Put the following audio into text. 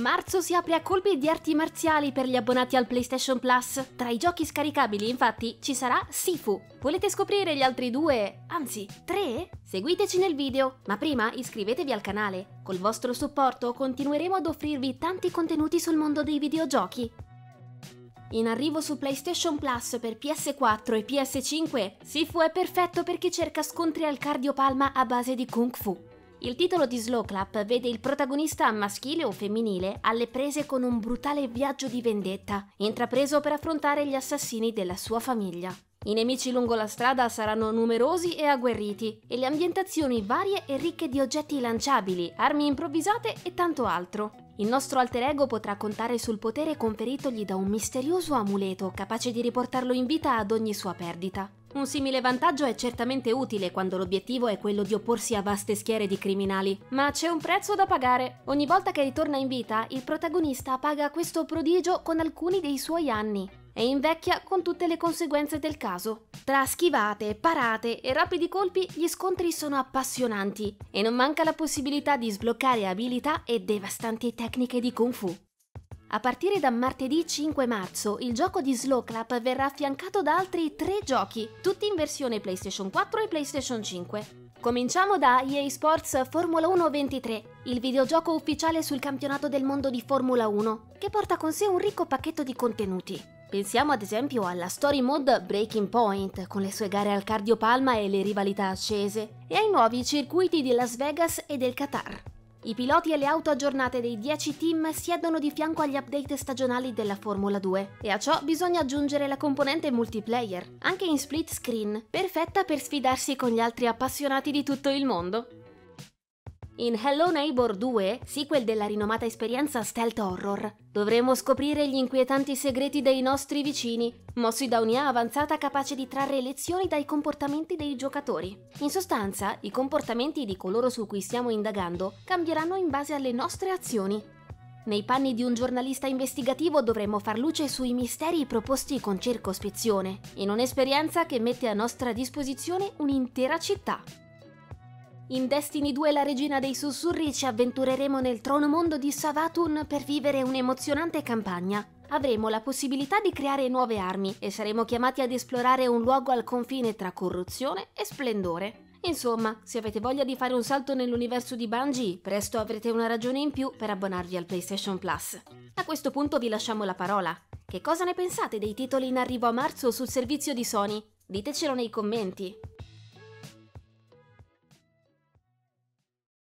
Marzo si apre a colpi di arti marziali per gli abbonati al PlayStation Plus. Tra i giochi scaricabili, infatti, ci sarà Sifu. Volete scoprire gli altri due, anzi, tre? Seguiteci nel video, ma prima iscrivetevi al canale. Col vostro supporto continueremo ad offrirvi tanti contenuti sul mondo dei videogiochi. In arrivo su PlayStation Plus per PS4 e PS5, Sifu è perfetto per chi cerca scontri al cardiopalma a base di Kung Fu. Il titolo di Slow Clap vede il protagonista maschile o femminile alle prese con un brutale viaggio di vendetta, intrapreso per affrontare gli assassini della sua famiglia. I nemici lungo la strada saranno numerosi e agguerriti, e le ambientazioni varie e ricche di oggetti lanciabili, armi improvvisate e tanto altro. Il nostro alter ego potrà contare sul potere conferitogli da un misterioso amuleto capace di riportarlo in vita ad ogni sua perdita. Un simile vantaggio è certamente utile quando l'obiettivo è quello di opporsi a vaste schiere di criminali, ma c'è un prezzo da pagare. Ogni volta che ritorna in vita, il protagonista paga questo prodigio con alcuni dei suoi anni e invecchia con tutte le conseguenze del caso. Tra schivate, parate e rapidi colpi gli scontri sono appassionanti e non manca la possibilità di sbloccare abilità e devastanti tecniche di kung fu. A partire da martedì 5 marzo, il gioco di Slow Clap verrà affiancato da altri tre giochi, tutti in versione PlayStation 4 e PlayStation 5. Cominciamo da EA Sports Formula 1 23, il videogioco ufficiale sul campionato del mondo di Formula 1, che porta con sé un ricco pacchetto di contenuti. Pensiamo ad esempio alla story mode Breaking Point, con le sue gare al cardiopalma e le rivalità accese, e ai nuovi circuiti di Las Vegas e del Qatar. I piloti e le auto aggiornate dei 10 team siedono di fianco agli update stagionali della Formula 2 e a ciò bisogna aggiungere la componente multiplayer, anche in split screen, perfetta per sfidarsi con gli altri appassionati di tutto il mondo. In Hello Neighbor 2, sequel della rinomata esperienza stealth horror, dovremo scoprire gli inquietanti segreti dei nostri vicini, mossi da un'IA avanzata capace di trarre lezioni dai comportamenti dei giocatori. In sostanza, i comportamenti di coloro su cui stiamo indagando cambieranno in base alle nostre azioni. Nei panni di un giornalista investigativo dovremo far luce sui misteri proposti con circospezione, in un'esperienza che mette a nostra disposizione un'intera città. In Destiny 2 la regina dei sussurri ci avventureremo nel trono mondo di Savatun per vivere un'emozionante campagna. Avremo la possibilità di creare nuove armi e saremo chiamati ad esplorare un luogo al confine tra corruzione e splendore. Insomma, se avete voglia di fare un salto nell'universo di Bungie, presto avrete una ragione in più per abbonarvi al PlayStation Plus. A questo punto vi lasciamo la parola. Che cosa ne pensate dei titoli in arrivo a marzo sul servizio di Sony? Ditecelo nei commenti.